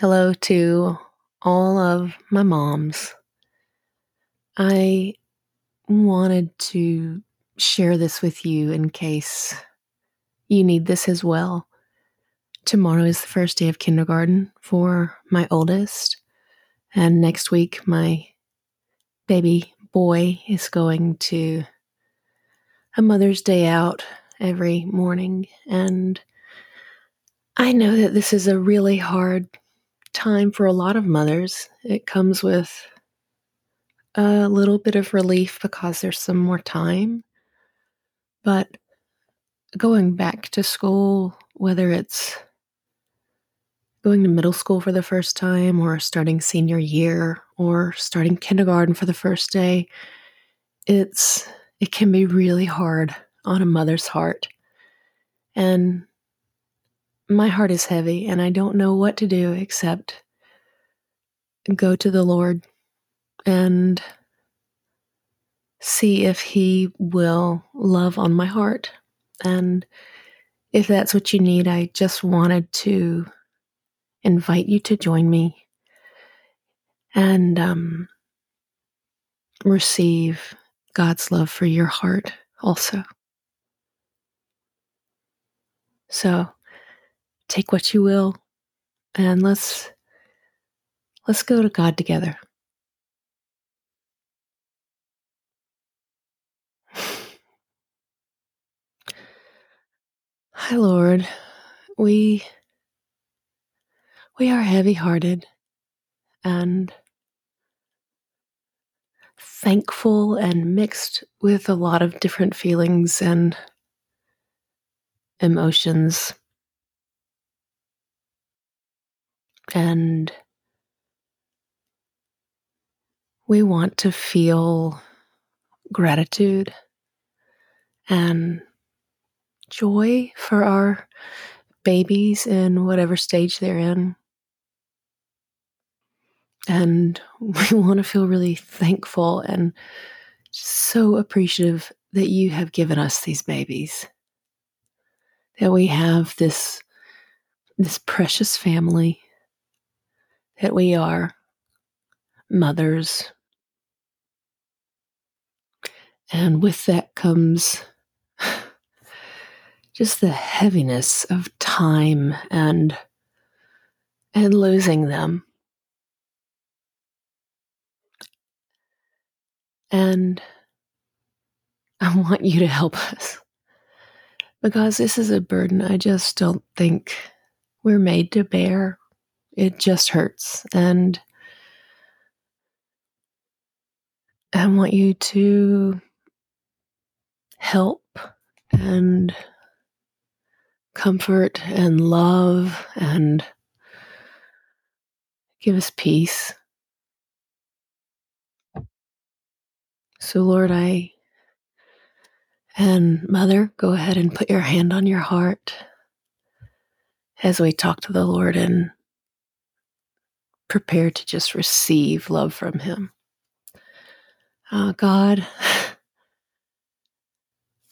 Hello to all of my moms. I wanted to share this with you in case you need this as well. Tomorrow is the first day of kindergarten for my oldest, and next week, my baby boy is going to a Mother's Day out every morning. And I know that this is a really hard time for a lot of mothers. It comes with a little bit of relief because there's some more time. But going back to school, whether it's going to middle school for the first time, or starting senior year, or starting kindergarten for the first day, it's it can be really hard on a mother's heart. And my heart is heavy and I don't know what to do except go to the Lord and see if He will love on my heart. And if that's what you need, I just wanted to invite you to join me and um, receive God's love for your heart also. So, take what you will and let's let's go to God together. Hi Lord, we we are heavy-hearted and thankful and mixed with a lot of different feelings and emotions And we want to feel gratitude and joy for our babies in whatever stage they're in. And we want to feel really thankful and so appreciative that you have given us these babies. That we have this this precious family that we are mothers. And with that comes just the heaviness of time and and losing them. And I want you to help us because this is a burden I just don't think we're made to bear. It just hurts. And I want you to help and comfort and love and give us peace. So, Lord, I and Mother, go ahead and put your hand on your heart as we talk to the Lord and prepare to just receive love from Him. Uh, God,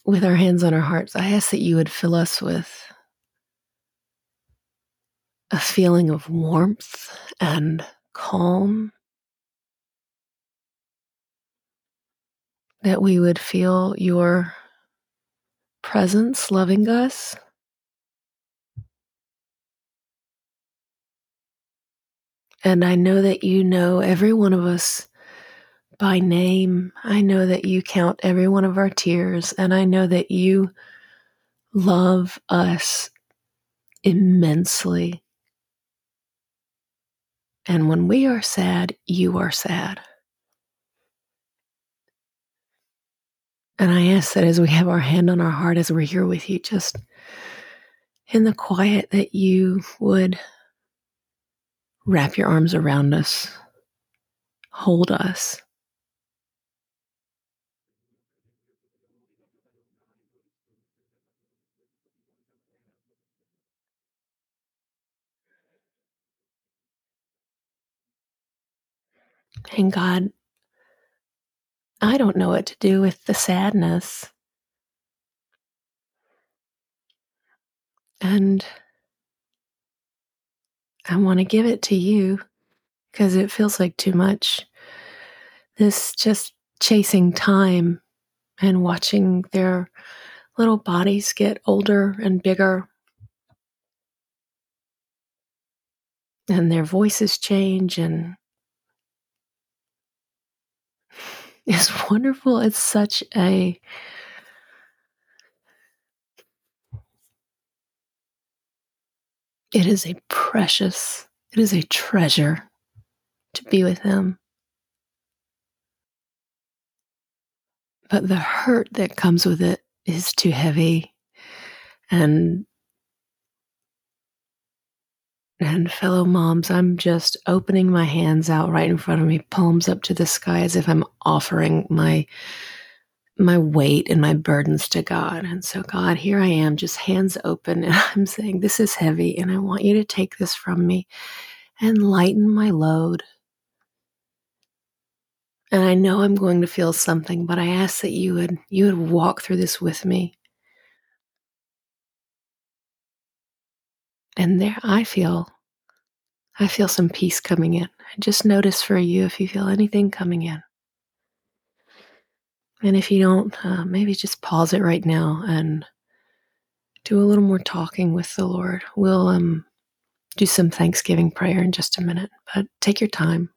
with our hands on our hearts, I ask that you would fill us with a feeling of warmth and calm. That we would feel your presence loving us. And I know that you know every one of us by name. I know that you count every one of our tears, and I know that you love us immensely. And when we are sad, you are sad. And I ask that as we have our hand on our heart, as we're here with you, just in the quiet, that you would wrap your arms around us, hold us. And God, I don't know what to do with the sadness. And I want to give it to you because it feels like too much. This just chasing time and watching their little bodies get older and bigger and their voices change and it's wonderful. It's such a it is a precious, it is a treasure to be with them. But the hurt that comes with it is too heavy. And and fellow moms, I'm just opening my hands out right in front of me, palms up to the sky as if I'm offering my my weight and my burdens to God. And so God, here I am, just hands open and I'm saying this is heavy and I want you to take this from me and lighten my load. And I know I'm going to feel something, but I ask that you would you would walk through this with me. And there I feel I feel some peace coming in. I just notice for you if you feel anything coming in. And if you don't, uh, maybe just pause it right now and do a little more talking with the Lord. We'll um, do some Thanksgiving prayer in just a minute, but take your time.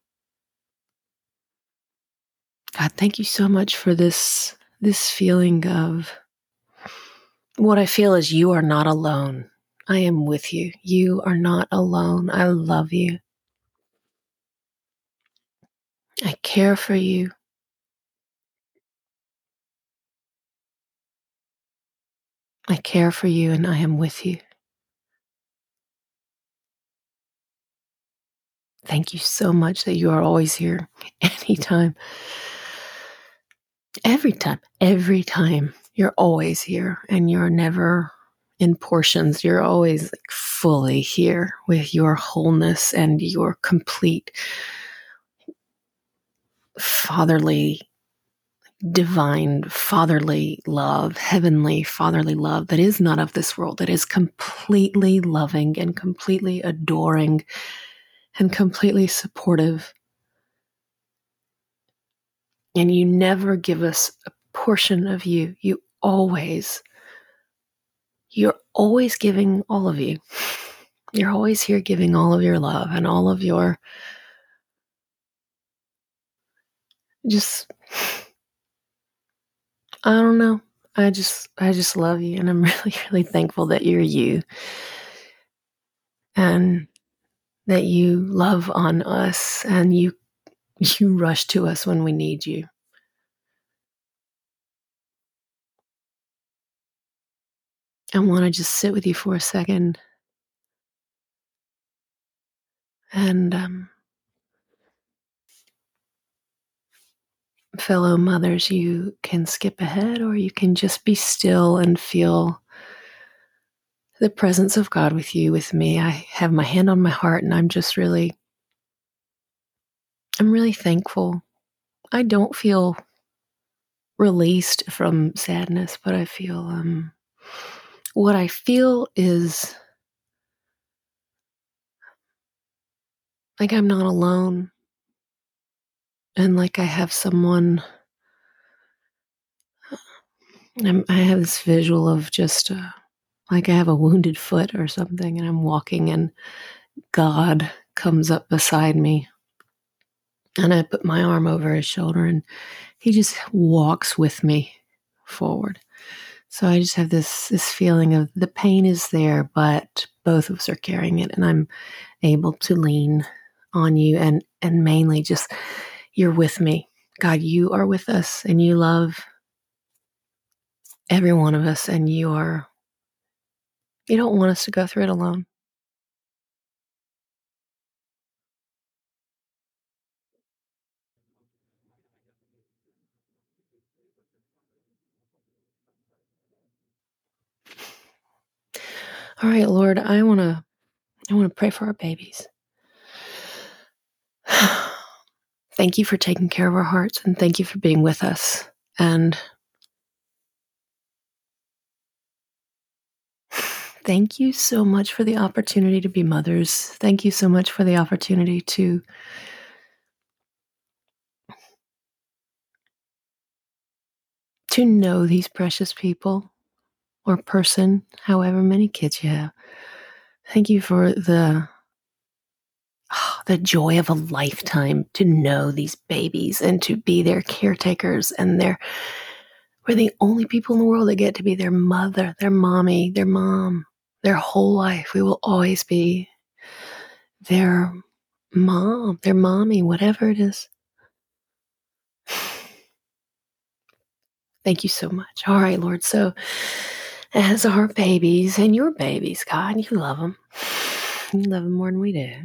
God, thank you so much for this this feeling of what I feel is you are not alone. I am with you. You are not alone. I love you. I care for you. I care for you and I am with you. Thank you so much that you are always here anytime. Every time, every time. You're always here and you're never in portions. You're always like fully here with your wholeness and your complete fatherly, divine, fatherly love, heavenly, fatherly love that is not of this world, that is completely loving and completely adoring and completely supportive. And you never give us a portion of you. You always, you're always giving all of you. You're always here giving all of your love and all of your just I don't know. I just I just love you and I'm really really thankful that you're you. And that you love on us and you you rush to us when we need you. I want to just sit with you for a second and um, fellow mothers, you can skip ahead or you can just be still and feel the presence of God with you, with me. I have my hand on my heart and I'm just really, I'm really thankful. I don't feel released from sadness, but I feel, um, what I feel is like I'm not alone and like I have someone. I'm, i have this visual of just uh, like I have a wounded foot or something, and I'm walking, and God comes up beside me, and I put my arm over his shoulder, and he just walks with me forward. So I just have this this feeling of the pain is there, but both of us are carrying it, and I'm able to lean on you, and and mainly just you're with me. God, you are with us and you love every one of us and you are you don't want us to go through it alone. All right, Lord, I want to I want to pray for our babies. thank you for taking care of our hearts and thank you for being with us. And thank you so much for the opportunity to be mothers. Thank you so much for the opportunity to to know these precious people or person, however many kids you have. Thank you for the oh, the joy of a lifetime to know these babies and to be their caretakers and their we're the only people in the world that get to be their mother, their mommy, their mom, their whole life. We will always be their mom, their mommy, whatever it is. Thank you so much. All right, Lord. So, as our babies and your babies, God, you love them. You love them more than we do.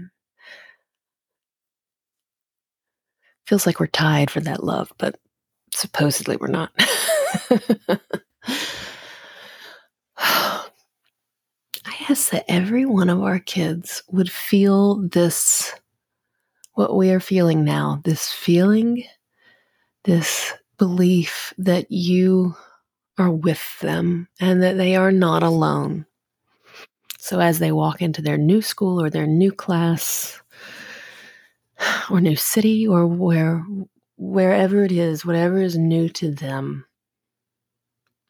Feels like we're tied for that love, but supposedly we're not. I ask that every one of our kids would feel this, what we are feeling now, this feeling, this belief that you are with them and that they are not alone. So as they walk into their new school or their new class or new city or where wherever it is, whatever is new to them,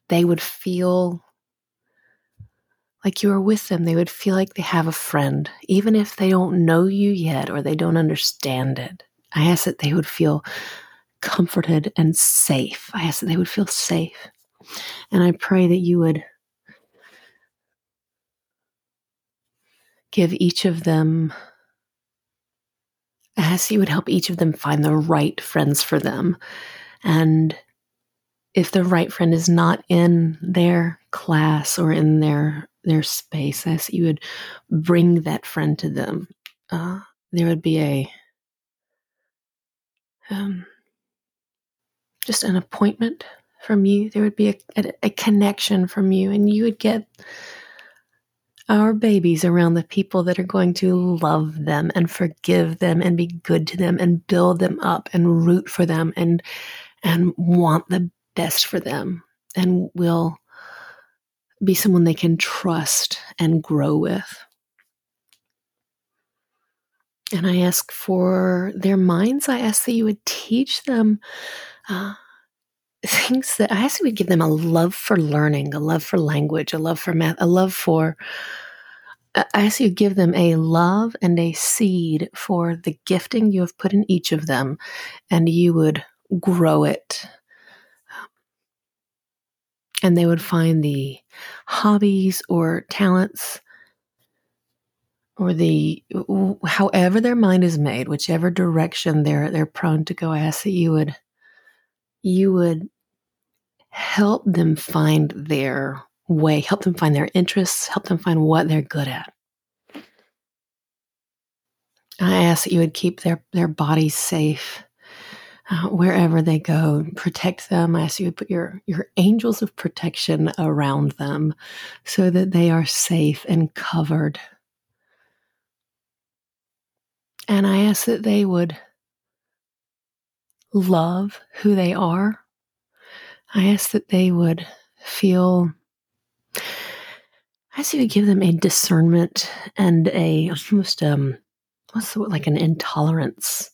they would feel like you are with them. They would feel like they have a friend, even if they don't know you yet or they don't understand it. I ask that they would feel comforted and safe. I ask that they would feel safe. And I pray that you would give each of them, I ask you would help each of them find the right friends for them. And if the right friend is not in their class or in their their space, I ask you would bring that friend to them. Uh, there would be a um, just an appointment from you. There would be a, a, a connection from you, and you would get our babies around the people that are going to love them and forgive them and be good to them and build them up and root for them and and want the best for them and will be someone they can trust and grow with. And I ask for their minds. I ask that you would teach them uh, things that I ask you would give them a love for learning, a love for language, a love for math, a love for. I ask you give them a love and a seed for the gifting you have put in each of them, and you would grow it. And they would find the hobbies or talents or the however their mind is made, whichever direction they're they're prone to go. I ask that you would you would help them find their way, help them find their interests, help them find what they're good at. I ask that you would keep their, their bodies safe uh, wherever they go, protect them. I ask you to put your, your angels of protection around them so that they are safe and covered. And I ask that they would love who they are. I ask that they would feel, I ask you to give them a discernment and a almost, um, what's the word, like an intolerance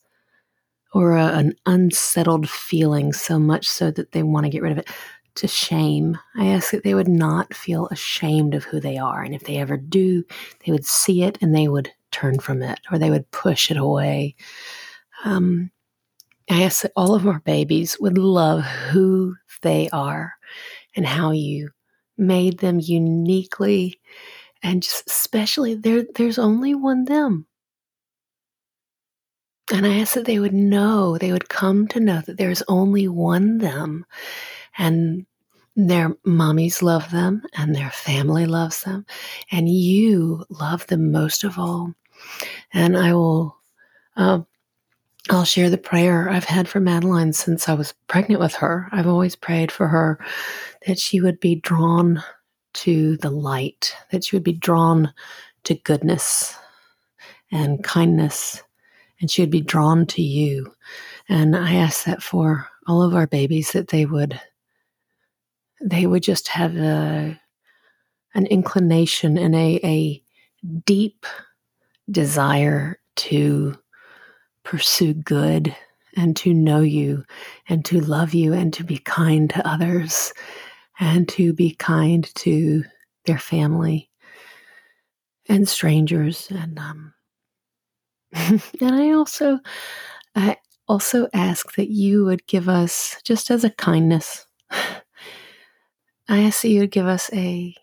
or a, an unsettled feeling so much so that they want to get rid of it to shame. I ask that they would not feel ashamed of who they are. And if they ever do, they would see it and they would turn from it or they would push it away. Um, I ask that all of our babies would love who they are and how you made them uniquely and just especially there there's only one them. And I ask that they would know, they would come to know that there's only one them and their mommies love them and their family loves them and you love them most of all. And I will uh, I'll share the prayer I've had for Madeline since I was pregnant with her. I've always prayed for her that she would be drawn to the light, that she would be drawn to goodness and kindness, and she would be drawn to you. And I ask that for all of our babies that they would they would just have a an inclination and a, a deep desire to pursue good and to know you and to love you and to be kind to others and to be kind to their family and strangers and um and I also I also ask that you would give us just as a kindness I ask that you would give us a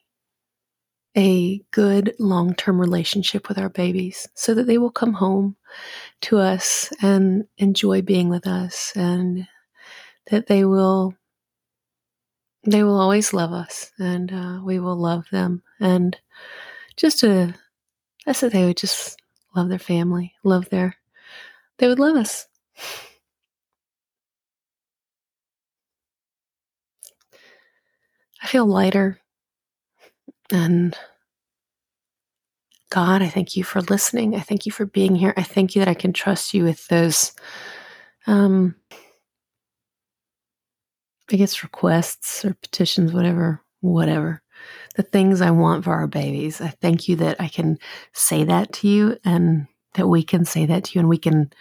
a good long term relationship with our babies so that they will come home to us and enjoy being with us and that they will they will always love us and uh, we will love them and just to said they would just love their family love their they would love us. I feel lighter and God, I thank you for listening. I thank you for being here. I thank you that I can trust you with those, um, I guess, requests or petitions, whatever, whatever. The things I want for our babies. I thank you that I can say that to you and that we can say that to you and we can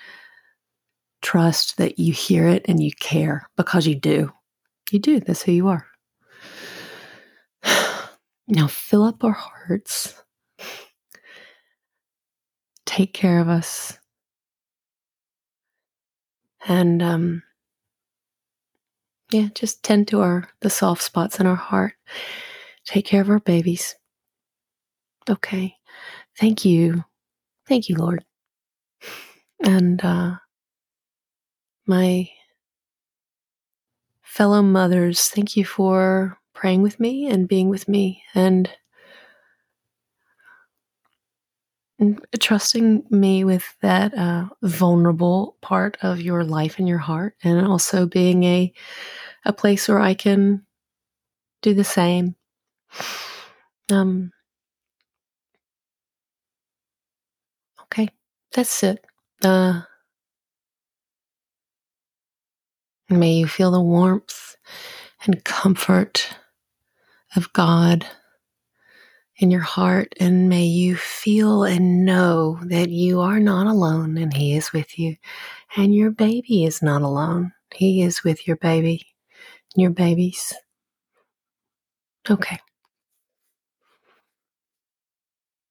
trust that you hear it and you care because you do. You do. That's who you are. Now fill up our hearts take care of us. And um, yeah, just tend to our the soft spots in our heart. Take care of our babies. Okay. Thank you. Thank you, Lord. And uh, my fellow mothers, thank you for praying with me and being with me and trusting me with that uh, vulnerable part of your life and your heart, and also being a a place where I can do the same. Um, okay, that's it. Uh, may you feel the warmth and comfort of God in your heart, and may you feel and know that you are not alone and He is with you, and your baby is not alone. He is with your baby, your babies. Okay.